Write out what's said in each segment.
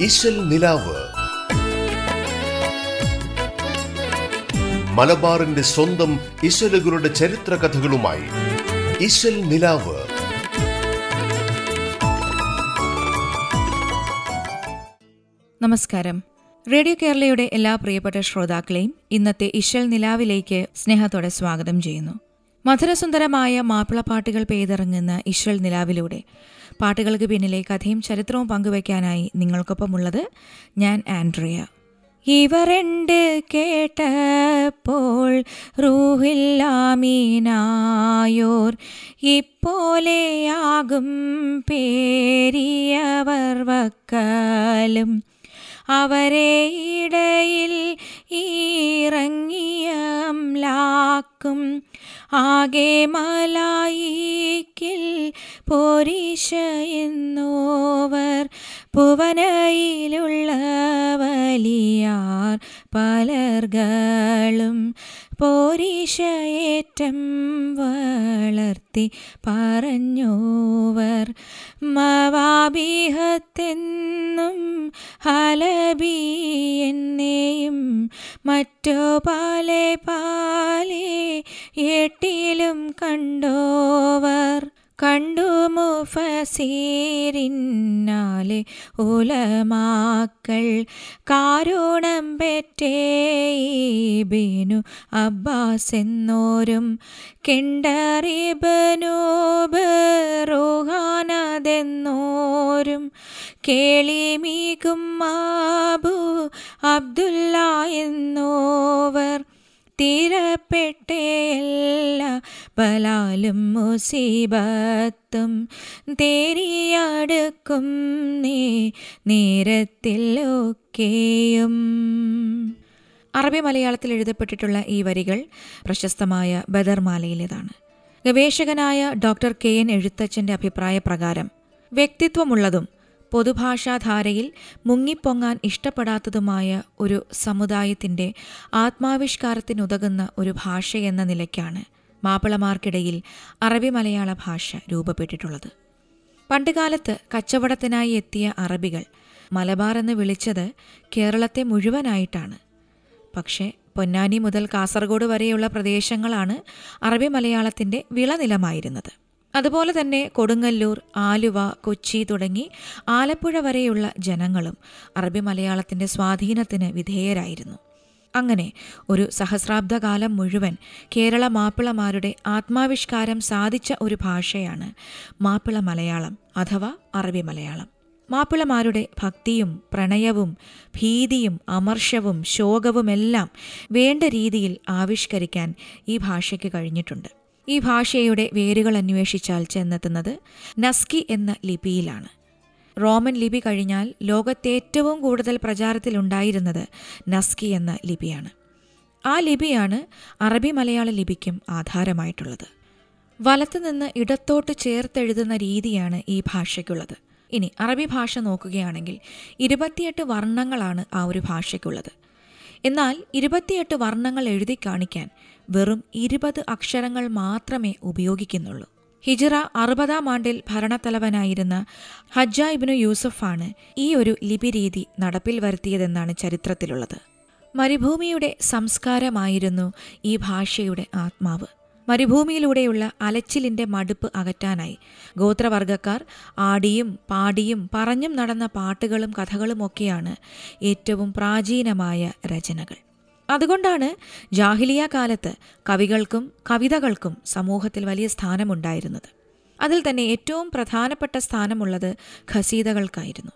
ഇശൽ നിലാവ്. മലബാറിന്റെ സ്വന്തം ഇശലുകളുടെ ചരിത്ര കഥകളുമായി ഇശൽ നിലാവ്. നമസ്കാരം. റേഡിയോ കേരളയുടെ എല്ലാ പ്രിയപ്പെട്ട ശ്രോതാക്കളെയും ഇന്നത്തെ ഇശൽ നിലാവിലേക്ക് സ്നേഹത്തോടെ സ്വാഗതം ചെയ്യുന്നു. മധുരസുന്ദരമായ മാപ്പിളപ്പാട്ടുകൾ പെയ്തിറങ്ങുന്ന ഇശൽ നിലാവിലൂടെ പാട്ടുകൾക്ക് പിന്നിലെ കഥയും ചരിത്രവും പങ്കുവയ്ക്കാനായി നിങ്ങൾക്കൊപ്പമുള്ളത് ഞാൻ ആൻഡ്രിയ. ഇവരെണ്ട് കേട്ടപ്പോൾ റൂഹില്ലാമീനായോർ ഇപ്പോലെയാകും പേരിയവർ വക്കാലും. അവരെ ഇടയിൽ ഇറങ്ങിയംലാക്കും ആകെ മലായിക്കിൽ പോരീശ പുവനയിലുള്ള വലിയാർ പലർകളും പോരീശയേറ്റം വളർത്തി പറഞ്ഞോവർ. മവാബിഹത്തെന്നും ഹലബി എന്നെയും മറ്റോ പാലെ പാലെ എട്ടിലും കണ്ടോവർ. കണ്ടു മുഫസീരിന്നാലെ ഉലമാക്കൾ കാരുണം പെറ്റേബിനു അബ്ബാസ് എന്നോരും കിണ്ടറിബനൂബറുഹാനതെന്നോരും കേളിമീകും മാബു അബ്ദുല്ല എന്നോവർ തീരപ്പെട്ടേല്ല ബലാലും മുസീബത്തും തേരിയടുക്കും നീ നേരത്തിലൊക്കെയും അറബി മലയാളത്തിൽ എഴുതപ്പെട്ടിട്ടുള്ള ഈ വരികൾ പ്രശസ്തമായ ബദർമാലയിലേതാണ് ഗവേഷകനായ ഡോക്ടർ കെ എൻ എഴുത്തച്ഛന്റെ അഭിപ്രായ പ്രകാരം വ്യക്തിത്വമുള്ളതും പൊതുഭാഷാധാരയിൽ മുങ്ങിപ്പൊങ്ങാൻ ഇഷ്ടപ്പെടാത്തതുമായ ഒരു സമുദായത്തിന്റെ ആത്മാവിഷ്കാരത്തിനുതകുന്ന ഒരു ഭാഷയെന്ന നിലയ്ക്കാണ് മാപ്പിളമാർക്കിടയിൽ അറബി മലയാള ഭാഷ രൂപപ്പെട്ടിട്ടുള്ളത്. പണ്ടുകാലത്ത് കച്ചവടത്തിനായി എത്തിയ അറബികൾ മലബാർ എന്ന് വിളിച്ചത് കേരളത്തെ മുഴുവനായിട്ടാണ്. പക്ഷേ പൊന്നാനി മുതൽ കാസർഗോഡ് വരെയുള്ള പ്രദേശങ്ങളാണ് അറബി മലയാളത്തിന്റെ വിളനിലമായിരുന്നത്. അതുപോലെ തന്നെ കൊടുങ്ങല്ലൂർ ആലുവ കൊച്ചി തുടങ്ങി ആലപ്പുഴ വരെയുള്ള ജനങ്ങളും അറബി മലയാളത്തിന്റെ സ്വാധീനത്തിന് വിധേയരായിരുന്നു. അങ്ങനെ ഒരു സഹസ്രാബ്ദകാലം മുഴുവൻ കേരള മാപ്പിളമാരുടെ ആത്മാവിഷ്കാരം സാധിച്ച ഒരു ഭാഷയാണ് മാപ്പിള മലയാളം അഥവാ അറബി മലയാളം മാപ്പിളമാരുടെ ഭക്തിയും പ്രണയവും ഭീതിയും അമർഷവും ശോകവുമെല്ലാം വേണ്ട രീതിയിൽ ആവിഷ്കരിക്കാൻ ഈ ഭാഷയ്ക്ക് കഴിഞ്ഞിട്ടുണ്ട്. ഈ ഭാഷയുടെ വേരുകൾ അന്വേഷിച്ചാൽ ചെന്നെത്തുന്നത് നസ്കി എന്ന ലിപിയിലാണ്. റോമൻ ലിപി കഴിഞ്ഞാൽ ലോകത്തേറ്റവും കൂടുതൽ പ്രചാരത്തിലുണ്ടായിരുന്നത് നസ്കി എന്ന ലിപിയാണ്. ആ ലിപിയാണ് അറബി മലയാള ലിപിക്കും ആധാരമായിട്ടുള്ളത്. വലത്തുനിന്ന് ഇടത്തോട്ട് ചേർത്തെഴുതുന്ന രീതിയാണ് ഈ ഭാഷയ്ക്കുള്ളത്. ഇനി അറബി ഭാഷ നോക്കുകയാണെങ്കിൽ ഇരുപത്തിയെട്ട് വർണങ്ങളാണ് ആ ഒരു ഭാഷയ്ക്കുള്ളത്. എന്നാൽ ഇരുപത്തിയെട്ട് വർണങ്ങൾ എഴുതി കാണിക്കാൻ വെറും ഇരുപത് അക്ഷരങ്ങൾ മാത്രമേ ഉപയോഗിക്കുന്നുള്ളൂ. ഹിജറ അറുപതാം ആണ്ടിൽ ഭരണത്തലവനായിരുന്ന ഹജ്ജ ഇബ്നു യൂസഫാണ് ഈ ഒരു ലിപിരീതി നടപ്പിൽ വരുത്തിയതെന്നാണ് ചരിത്രത്തിലുള്ളത്. മരുഭൂമിയുടെ സംസ്കാരമായിരുന്നു ഈ ഭാഷയുടെ ആത്മാവ്. മരുഭൂമിയിലൂടെയുള്ള അലച്ചിലിന്റെ മടുപ്പ് അകറ്റാനായി ഗോത്രവർഗക്കാർ ആടിയും പാടിയും പറഞ്ഞും നടന്ന പാട്ടുകളും കഥകളുമൊക്കെയാണ് ഏറ്റവും പ്രാചീനമായ രചനകൾ. അതുകൊണ്ടാണ് ജാഹിലിയ കാലത്ത് കവികൾക്കും കവിതകൾക്കും സമൂഹത്തിൽ വലിയ സ്ഥാനമുണ്ടായിരുന്നത്. അതിൽ തന്നെ ഏറ്റവും പ്രധാനപ്പെട്ട സ്ഥാനമുള്ളത് ഖസീദകൾക്കായിരുന്നു.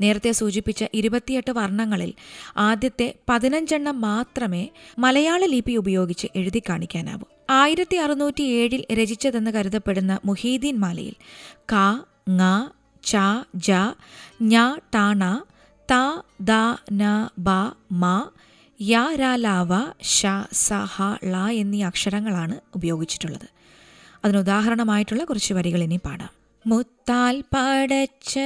നേരത്തെ സൂചിപ്പിച്ച ഇരുപത്തിയെട്ട് വർണങ്ങളിൽ ആദ്യത്തെ പതിനഞ്ചെണ്ണം മാത്രമേ മലയാള ലിപി ഉപയോഗിച്ച് എഴുതി കാണിക്കാനാവൂ. ആയിരത്തി അറുന്നൂറ്റി ഏഴിൽ രചിച്ചതെന്ന് കരുതപ്പെടുന്ന മുഹീദീൻ മാലയിൽ ക ങ ച ജ ഞ ടാണ ത ദ ന ബ മ യ രാ ലാവ ഷ സ ഹ ള എന്നീ അക്ഷരങ്ങളാണ് ഉപയോഗിച്ചിട്ടുള്ളത്. അതിനുദാഹരണമായിട്ടുള്ള കുറച്ച് വരികൾ ഇനി പാടാം. മുത്താൽ പടച്ച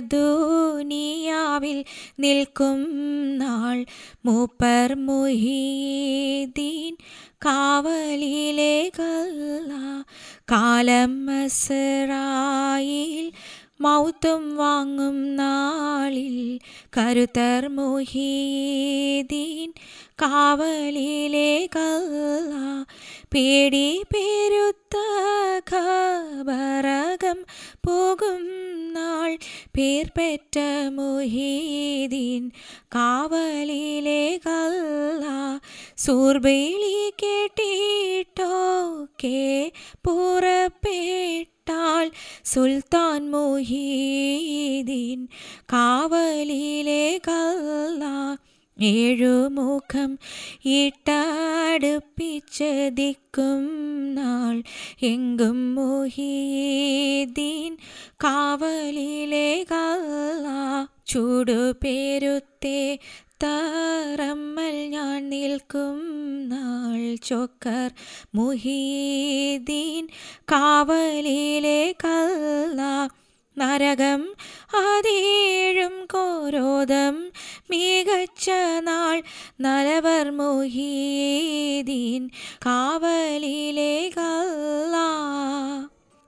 ദൂനിയാവിൽ നിൽക്കും നാൾ. മൂപ്പർ മുഹീദീൻ കാവലിലേ കല്ല കാലം മസറായിൽ മൗത്തും വാങ്ങും നാളിൽ കരുത്തർ മുഹീദീൻ കാവലിലെ കല്ല പേടി പെരുത്ത ഖബറകം പോകും നാൾ പേർ പെറ്റ മുഹീദീൻ കാവലിലെ കല്ല സൂർബേലി കേട്ടിട്ടോക്കെ പുറപ്പെട്ടാൽ സുൽത്താൻ മുഹീദീൻ കാവലിലെ കല്ല ഏഴുമുഖം ഇട്ടടുപ്പിച്ച് ദിക്കും നാൾ എങ്കും മുഹീദീൻ കാവലിലെ കല്ല ചൂടുപേരുത്തേ താറമ്മൽ ഞാൻ നിൽക്കും നാൾ ചൊക്കർ മുഹീദീൻ കാവലിലെ കല്ല നരകം അതേഴും കോരോദം മികച്ച നാൾ നരവർ മുഹീദീൻ കാവലിലെ കല്ല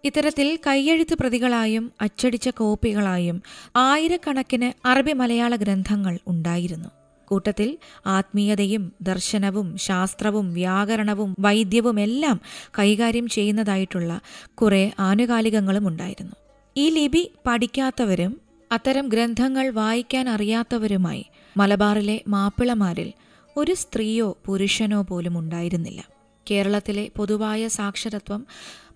ഇത്തരത്തിൽ കയ്യെഴുത്ത് പ്രതികളായും അച്ചടിച്ച കോപ്പികളായും ആയിരക്കണക്കിന് അറബി മലയാള ഗ്രന്ഥങ്ങൾ ഉണ്ടായിരുന്നു. കൂട്ടത്തിൽ ആത്മീയതയും ദർശനവും ശാസ്ത്രവും വ്യാകരണവും വൈദ്യവും എല്ലാം കൈകാര്യം ചെയ്യുന്നതായിട്ടുള്ള കുറെ ആനുകാലികങ്ങളും ഉണ്ടായിരുന്നു. ഈ ലിപി പഠിക്കാത്തവരും അത്തരം ഗ്രന്ഥങ്ങൾ വായിക്കാൻ അറിയാത്തവരുമായി മലബാറിലെ മാപ്പിളമാരിൽ ഒരു സ്ത്രീയോ പുരുഷനോ പോലും ഉണ്ടായിരുന്നില്ല. കേരളത്തിലെ പൊതുവായ സാക്ഷരത്വം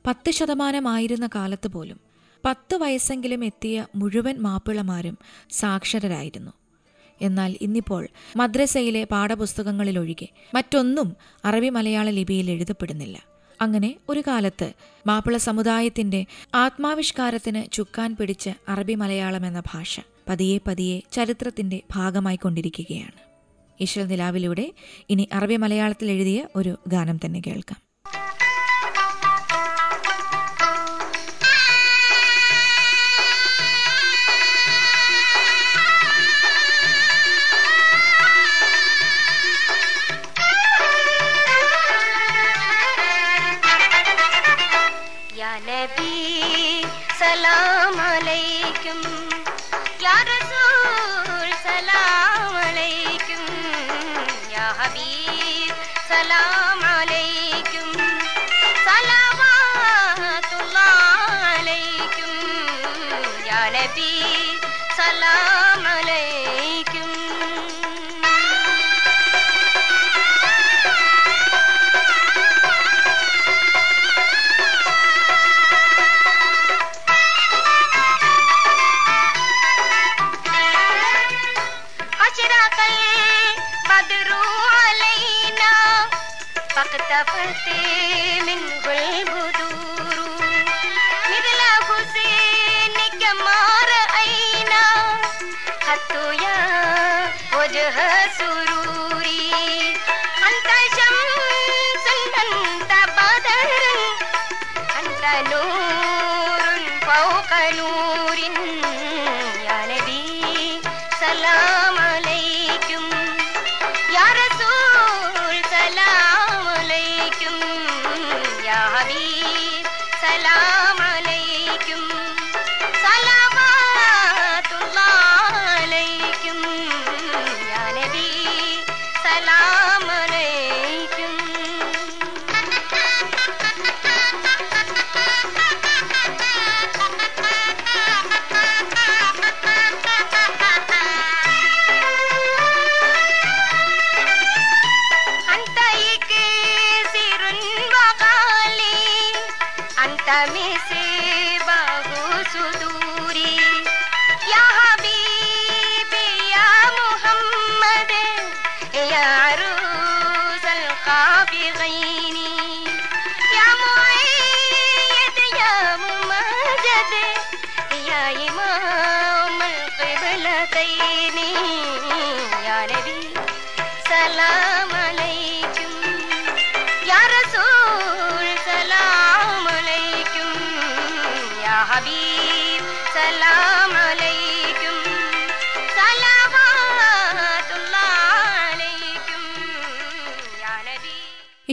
പത്ത് ശതമാനമായിരുന്ന കാലത്ത് പോലും പത്ത് വയസ്സെങ്കിലും എത്തിയ മുഴുവൻ മാപ്പിളമാരും സാക്ഷരരായിരുന്നു. എന്നാൽ ഇന്നിപ്പോൾ മദ്രസയിലെ പാഠപുസ്തകങ്ങളിലൊഴികെ മറ്റൊന്നും അറബി മലയാള ലിപിയിൽ എഴുതപ്പെടുന്നില്ല. അങ്ങനെ ഒരു കാലത്ത് മാപ്പിള സമുദായത്തിന്റെ ആത്മാവിഷ്കാരത്തിന് ചുക്കാൻ പിടിച്ച അറബി മലയാളം എന്ന ഭാഷ പതിയെ പതിയെ ചരിത്രത്തിന്റെ ഭാഗമായി കൊണ്ടിരിക്കുകയാണ്. ഈശ്വര നിലാവിലൂടെ ഇനി അറബി മലയാളത്തിൽ എഴുതിയ ഒരു ഗാനം തന്നെ കേൾക്കാം. فاقتفت منه البدور مثل حسينك ما رأينا خدت يا وجه سروري بغيني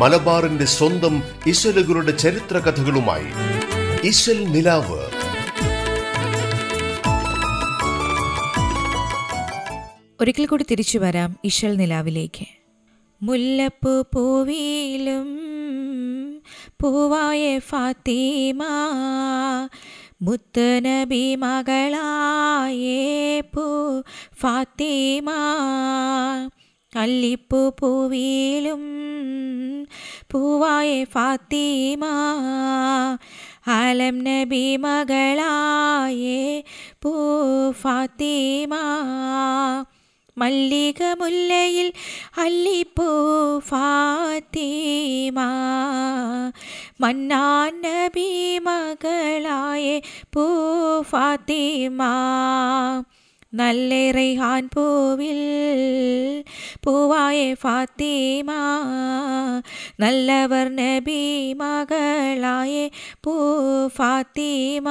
മലബാറിന്റെ സ്വന്തം ഇശലുകളുടെ ചരിത്ര കഥകളുമായി നിലാവ്. ഒരിക്കൽ കൂടി തിരിച്ചു വരാം ഇശൽ നിലാവിലേക്ക്. മുല്ലപ്പൂ പൂവിലും പൂവായ ഫാത്തിമ മുത്തനബി മകളായേ പൂ ഫാത്തിമ. അല്ലിപ്പൂ പൂവിലും പൂവായ ഫാത്തിമ ആലം നബി മകളായേ പൂ ഫാത്തിമ. മല്ലിക മുല്ലയിൽ അല്ലിപ്പൂ ഫാത്തിമ മന്നാൻ നബി മകളായേ പൂ ഫാത്തിമ. നല്ല ഹാൻ പൂവിൽ പൂവായ ഫാത്തിമ നല്ലവർ നബി മകളായ പൂ ഫാത്തിമ.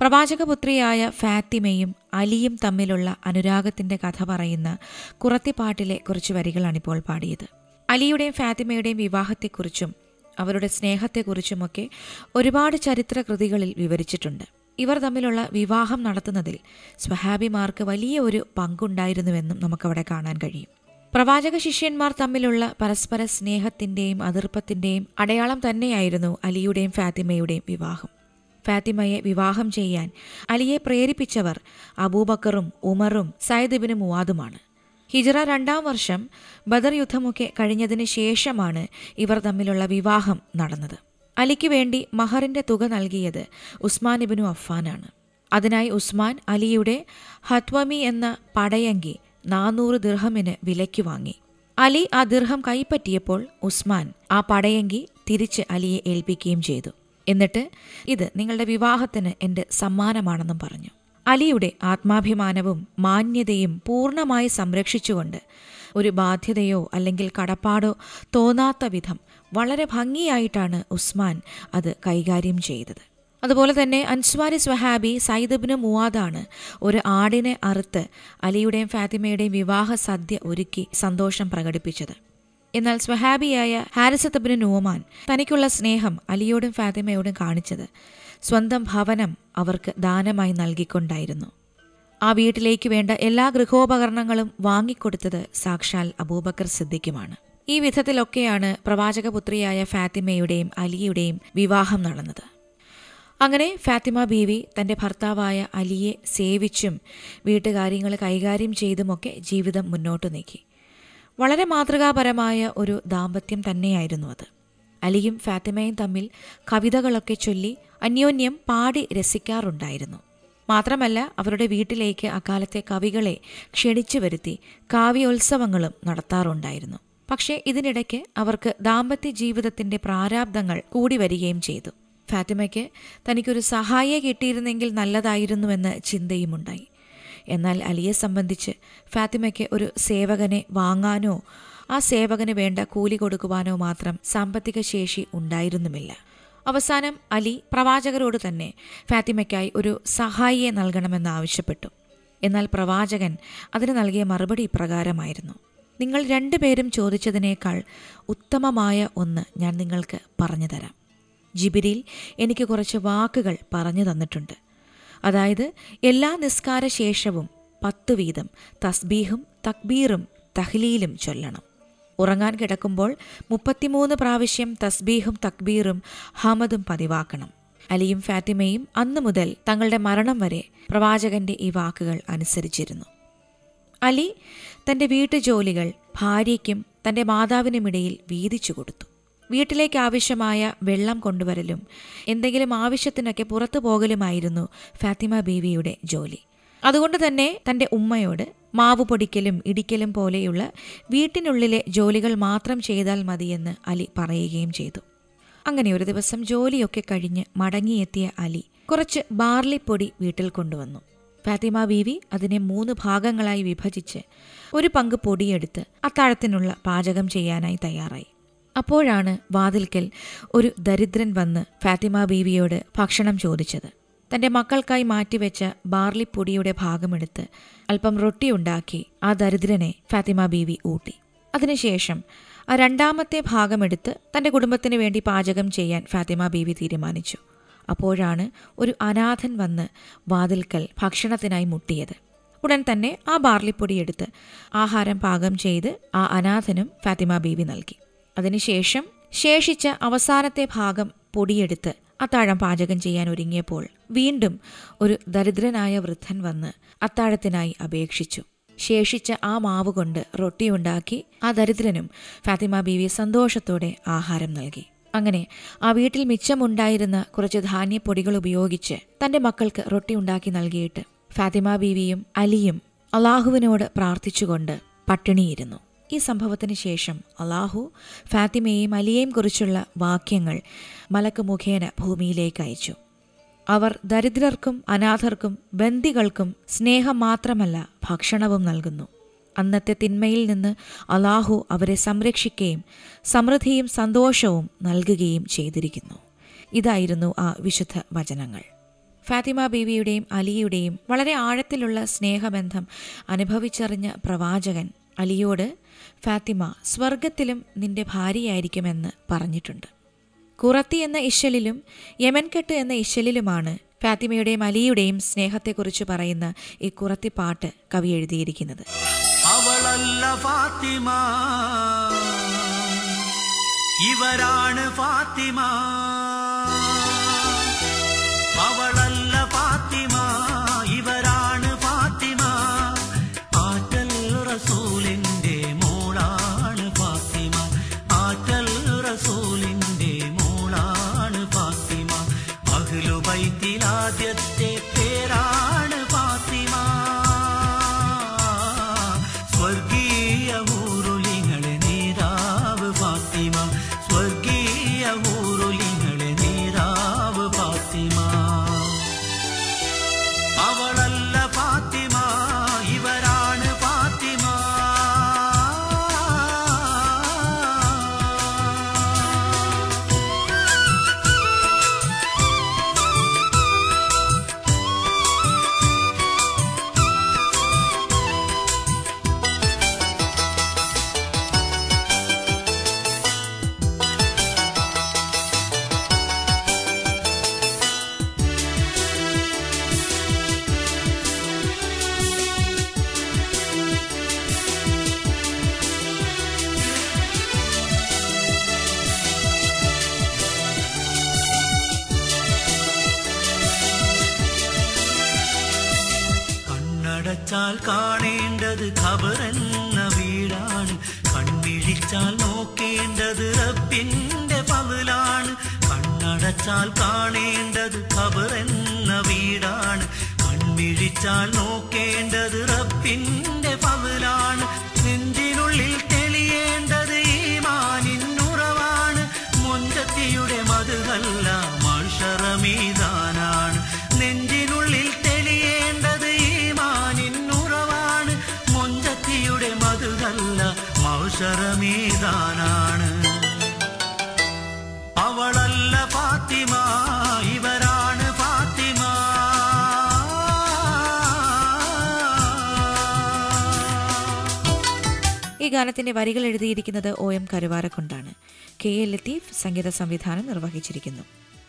പ്രവാചകപുത്രിയായ ഫാത്തിമയും അലിയും തമ്മിലുള്ള അനുരാഗത്തിന്റെ കഥ പറയുന്ന കുറത്തിപ്പാട്ടിലെ കുറച്ച് വരികളാണിപ്പോൾ പാടിയത്. അലിയുടെയും ഫാത്തിമയുടെയും വിവാഹത്തെക്കുറിച്ചും അവരുടെ സ്നേഹത്തെക്കുറിച്ചുമൊക്കെ ഒരുപാട് ചരിത്ര കൃതികളിൽ വിവരിച്ചിട്ടുണ്ട്. ഇവർ തമ്മിലുള്ള വിവാഹം നടത്തുന്നതിൽ സ്വഹാബിമാർക്ക് വലിയ ഒരു പങ്കുണ്ടായിരുന്നുവെന്നും നമുക്കവിടെ കാണാൻ കഴിയും. പ്രവാചക ശിഷ്യന്മാർ തമ്മിലുള്ള പരസ്പര സ്നേഹത്തിന്റെയും അതിർപ്പത്തിന്റെയും അടയാളം തന്നെയായിരുന്നു അലിയുടെയും ഫാത്തിമയുടെയും വിവാഹം. ഫാത്തിമയെ വിവാഹം ചെയ്യാൻ അലിയെ പ്രേരിപ്പിച്ചവർ അബൂബക്കറും ഉമറും സയ്യിദ്ബിന് മുവാദുമാണ് ഹിജറ രണ്ടാം വർഷം ബദർ യുദ്ധമൊക്കെ കഴിഞ്ഞതിന് ശേഷമാണ് ഇവർ തമ്മിലുള്ള വിവാഹം നടന്നത്. അലിക്ക് വേണ്ടി മഹറിന്റെ തുക നൽകിയത് ഉസ്മാൻ ഇബിനു അഫ്ഫാനാണ്. അതിനായി ഉസ്മാൻ അലിയുടെ ഹത്വമി എന്ന പടയങ്കി നാനൂറ് ദിർഹമിന് വിലയ്ക്ക് വാങ്ങി. അലി ആ ദിർഹം കൈപ്പറ്റിയപ്പോൾ ഉസ്മാൻ ആ പടയങ്കി തിരിച്ച് അലിയെ ഏൽപ്പിക്കുകയും ചെയ്തു. എന്നിട്ട് ഇത് നിങ്ങളുടെ വിവാഹത്തിന് എന്റെ സമ്മാനമാണെന്നും പറഞ്ഞു. അലിയുടെ ആത്മാഭിമാനവും മാന്യതയും പൂർണമായി സംരക്ഷിച്ചുകൊണ്ട് ഒരു ബാധ്യതയോ അല്ലെങ്കിൽ കടപ്പാടോ തോന്നാത്ത വിധം വളരെ ഭംഗിയായിട്ടാണ് ഉസ്മാൻ അത് കൈകാര്യം ചെയ്തത്. അതുപോലെ തന്നെ അൻസ്വാരി സ്വഹാബി സൈദബിന് മുവാദാണ് ഒരു ആടിനെ അറുത്ത് അലിയുടെയും ഫാത്തിമയുടെയും വിവാഹ സദ്യ ഒരുക്കി സന്തോഷം പ്രകടിപ്പിച്ചത്. എന്നാൽ സ്വഹാബിയായ ഹാരിസത്തബിന് നൂമാൻ തനിക്കുള്ള സ്നേഹം അലിയോടും ഫാത്തിമയോടും കാണിച്ചത് സ്വന്തം ഭവനം അവർക്ക് ദാനമായി നൽകിക്കൊണ്ടായിരുന്നു. ആ വീട്ടിലേക്ക് വേണ്ട എല്ലാ ഗൃഹോപകരണങ്ങളും വാങ്ങിക്കൊടുത്തത് സാക്ഷാൽ അബൂബക്കർ സിദ്ദിഖുമാണ്. ഈ വിധത്തിലൊക്കെയാണ് പ്രവാചകപുത്രിയായ ഫാത്തിമയുടെയും അലിയുടെയും വിവാഹം നടന്നത്. അങ്ങനെ ഫാത്തിമ ബീവി തന്റെ ഭർത്താവായ അലിയെ സേവിച്ചും വീട്ടുകാര്യങ്ങൾ കൈകാര്യം ചെയ്തുമൊക്കെ ജീവിതം മുന്നോട്ട് നീക്കി. വളരെ മാതൃകാപരമായ ഒരു ദാമ്പത്യം തന്നെയായിരുന്നു അത്. അലിയും ഫാത്തിമയും തമ്മിൽ കവിതകളൊക്കെ ചൊല്ലി അന്യോന്യം പാടി രസിക്കാറുണ്ടായിരുന്നു. മാത്രമല്ല അവരുടെ വീട്ടിലേക്ക് അക്കാലത്തെ കവികളെ ക്ഷണിച്ചു വരുത്തി കാവ്യോത്സവങ്ങളും നടത്താറുണ്ടായിരുന്നു. പക്ഷേ ഇതിനിടയ്ക്ക് അവർക്ക് ദാമ്പത്യ ജീവിതത്തിന്റെ പ്രാരാബ്ദങ്ങൾ കൂടി വരികയും ചെയ്തു. ഫാത്തിമയ്ക്ക് തനിക്കൊരു സഹായിയെ കിട്ടിയിരുന്നെങ്കിൽ നല്ലതായിരുന്നുവെന്ന് ചിന്തയുമുണ്ടായി. എന്നാൽ അലിയെ സംബന്ധിച്ച് ഫാത്തിമയ്ക്ക് ഒരു സേവകനെ വാങ്ങാനോ ആ സേവകന് വേണ്ട കൂലി കൊടുക്കുവാനോ മാത്രം സാമ്പത്തിക ശേഷി ഉണ്ടായിരുന്നുമില്ല. അവസാനം അലി പ്രവാചകരോട് തന്നെ ഫാത്തിമയ്ക്കായി ഒരു സഹായിയെ നൽകണമെന്ന് ആവശ്യപ്പെട്ടു. എന്നാൽ പ്രവാചകൻ അതിന് നൽകിയ മറുപടി ഇപ്രകാരമായിരുന്നു. നിങ്ങൾ രണ്ടുപേരും ചോദിച്ചതിനേക്കാൾ ഉത്തമമായ ഒന്ന് ഞാൻ നിങ്ങൾക്ക് പറഞ്ഞു തരാം. ജിബിരിൽ എനിക്ക് കുറച്ച് വാക്കുകൾ പറഞ്ഞു തന്നിട്ടുണ്ട്. അതായത് എല്ലാ നിസ്കാര ശേഷവും പത്ത് വീതം തസ്ബീഹും തക്ബീറും തഹ്ലീലും ചൊല്ലണം. ഉറങ്ങാൻ കിടക്കുമ്പോൾ മുപ്പത്തിമൂന്ന് പ്രാവശ്യം തസ്ബീഹും തക്ബീറും ഹമദും പതിവാക്കണം. അലിയും ഫാത്തിമയും അന്നു മുതൽ തങ്ങളുടെ മരണം വരെ പ്രവാചകന്റെ ഈ വാക്കുകൾ അനുസരിച്ചിരുന്നു. അലി തന്റെ വീട്ടുജോലികൾ ഭാര്യയ്ക്കും തന്റെ മാതാവിനുമിടയിൽ വീതിച്ചു കൊടുത്തു. വീട്ടിലേക്ക് ആവശ്യമായ വെള്ളം കൊണ്ടുവരലും എന്തെങ്കിലും ആവശ്യത്തിനൊക്കെ പുറത്തു പോകലുമായിരുന്നു ഫാത്തിമ ബീവിയുടെ ജോലി. അതുകൊണ്ട് തന്നെ തന്റെ ഉമ്മയോട് മാവ് പൊടിക്കലും ഇടിക്കലും പോലെയുള്ള വീട്ടിനുള്ളിലെ ജോലികൾ മാത്രം ചെയ്താൽ മതിയെന്ന് അലി പറയുകയും ചെയ്തു. അങ്ങനെ ഒരു ദിവസം ജോലിയൊക്കെ കഴിഞ്ഞ് മടങ്ങിയെത്തിയ അലി കുറച്ച് ബാർലിപ്പൊടി വീട്ടിൽ കൊണ്ടുവന്നു. ഫാത്തിമ ബീവി അതിനെ മൂന്ന് ഭാഗങ്ങളായി വിഭജിച്ച് ഒരു പങ്ക് പൊടിയെടുത്ത് അത്താഴത്തിനുള്ള പാചകം ചെയ്യാനായി തയ്യാറായി. അപ്പോഴാണ് വാതിൽക്കൽ ഒരു ദരിദ്രൻ വന്ന് ഫാത്തിമ ബീവിയോട് ഭക്ഷണം ചോദിച്ചത്. തന്റെ മക്കൾക്കായി മാറ്റിവെച്ച ബാർലിപ്പൊടിയുടെ ഭാഗമെടുത്ത് അല്പം റൊട്ടി ഉണ്ടാക്കി ആ ദരിദ്രനെ ഫാത്തിമ ബീവി ഊട്ടി. അതിനുശേഷം ആ രണ്ടാമത്തെ ഭാഗമെടുത്ത് തന്റെ കുടുംബത്തിന് വേണ്ടി പാചകം ചെയ്യാൻ ഫാത്തിമ ബീവി തീരുമാനിച്ചു. അപ്പോഴാണ് ഒരു അനാഥൻ വന്ന് വാതിൽക്കൽ ഭക്ഷണത്തിനായി മുട്ടിയത്. ഉടൻ തന്നെ ആ ബാർലിപ്പൊടി എടുത്ത് ആഹാരം പാകം ചെയ്ത് ആ അനാഥനും ഫാത്തിമ ബീവി നൽകി. അതിനുശേഷം ശേഷിച്ച അവസാനത്തെ ഭാഗം പൊടിയെടുത്ത് അത്താഴം പാചകം ചെയ്യാൻ ഒരുങ്ങിയപ്പോൾ വീണ്ടും ഒരു ദരിദ്രനായ വൃദ്ധൻ വന്ന് അത്താഴത്തിനായി അപേക്ഷിച്ചു. ശേഷിച്ച ആ മാവ് കൊണ്ട് റൊട്ടിയുണ്ടാക്കി ആ ദരിദ്രനും ഫാത്തിമ ബീവി സന്തോഷത്തോടെ ആഹാരം നൽകി. അങ്ങനെ ആ വീട്ടിൽ മിച്ചമുണ്ടായിരുന്ന കുറച്ച് ധാന്യപ്പൊടികൾ ഉപയോഗിച്ച് തന്റെ മക്കൾക്ക് റൊട്ടി ഉണ്ടാക്കി നൽകിയിട്ട് ഫാത്തിമ ബീവിയും അലിയും അള്ളാഹുവിനോട് പ്രാർത്ഥിച്ചുകൊണ്ട് പട്ടിണിയിരുന്നു. ഈ സംഭവത്തിന് ശേഷം അള്ളാഹു ഫാത്തിമയെയും അലിയെയും കുറിച്ചുള്ള വാക്യങ്ങൾ മലക്ക് മുഖേന ഭൂമിയിലേക്ക് അയച്ചു. അവർ ദരിദ്രർക്കും അനാഥർക്കും ബന്ദികൾക്കും സ്നേഹം മാത്രമല്ല ഭക്ഷണവും നൽകുന്നു. അന്നത്തെ തിന്മയിൽ നിന്ന് അലാഹു അവരെ സംരക്ഷിക്കുകയും സമൃദ്ധിയും സന്തോഷവും നൽകുകയും ചെയ്തിരിക്കുന്നു. ഇതായിരുന്നു ആ വിശുദ്ധ വചനങ്ങൾ. ഫാത്തിമ ബീവിയുടെയും അലിയുടെയും വളരെ ആഴത്തിലുള്ള സ്നേഹബന്ധം അനുഭവിച്ചറിഞ്ഞ പ്രവാചകൻ അലിയോട് ഫാത്തിമ സ്വർഗത്തിലും നിന്റെ ഭാര്യയായിരിക്കുമെന്ന് പറഞ്ഞിട്ടുണ്ട്. കുറത്തി എന്ന ഇശലിലും യമൻകെട്ട് എന്ന ഇശലിലുമാണ് ഫാത്തിമയുടെയും അലിയുടെയും സ്നേഹത്തെക്കുറിച്ച് പറയുന്ന ഈ കുറത്തി പാട്ട് കവി എഴുതിയിരിക്കുന്നത്. അവളല്ല ഫാത്തിമ ഇവരാണ് ഫാത്തിമ കണ്ണടച്ചാൽ കാണേണ്ടത് ഖബറെന്ന വീടാണ്. കണ്ണിഴിച്ചാൽ നോക്കേണ്ടത് റബ്ബിന്റെ പകലാണ് കണ്ണടച്ചാൽ കാണേണ്ടത് ഖബറെന്ന വീടാണ്. കണ്ണിഴിച്ചാൽ നോക്കേണ്ടത് റബ്ബിന്റെ പകലാണ് നെഞ്ചിനുള്ളിൽ തെളിയേണ്ടത് ഈ മാനിന്നുറവാണ് മുൻകത്തിയുടെ മതുകല്ല മഷറമീതാനാണ് ഈ ഗാനത്തിന്റെ വരികൾ എഴുതിയിരിക്കുന്നത് ഒ എം കരുവാരക്കൊണ്ടാണ് കെ എൽ ലത്തീഫ് സംഗീത സംവിധാനം നിർവഹിച്ചിരിക്കുന്നു.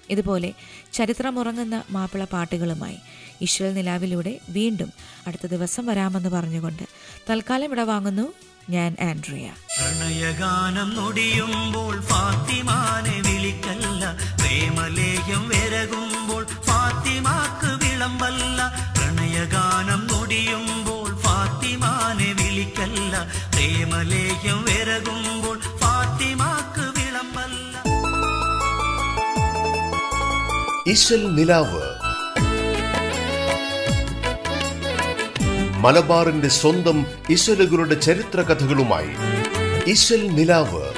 ഇതുപോലെ ചരിത്രമുറങ്ങുന്ന മാപ്പിള പാട്ടുകളുമായി ഇശ്വൽ നിലാവിലൂടെ വീണ്ടും അടുത്ത ദിവസം വരാമെന്ന് പറഞ്ഞുകൊണ്ട് തൽക്കാലം ഇവിടെ വാങ്ങുന്നു ഞാൻ ആൻഡ്രിയ. പ്രണയഗാനം നൊടിയുമ്പോൾ ഫാത്തിമാനെ വിളിക്കല്ല ഫാത്തിമാക്ക് പ്രണയഗാനം നൊടിയുമ്പോൾ പ്രേമലേഖ്യം വിരകുമ്പോൾ ഫാത്തിമാക്ക് വിളമ്പല്ല. ഇശൽ നിലാവ്. മലബാറിന്റെ സ്വന്തം ഇശലുകളുടെ ചരിത്ര കഥകളുമായി ഇശൽ നിലാവ്.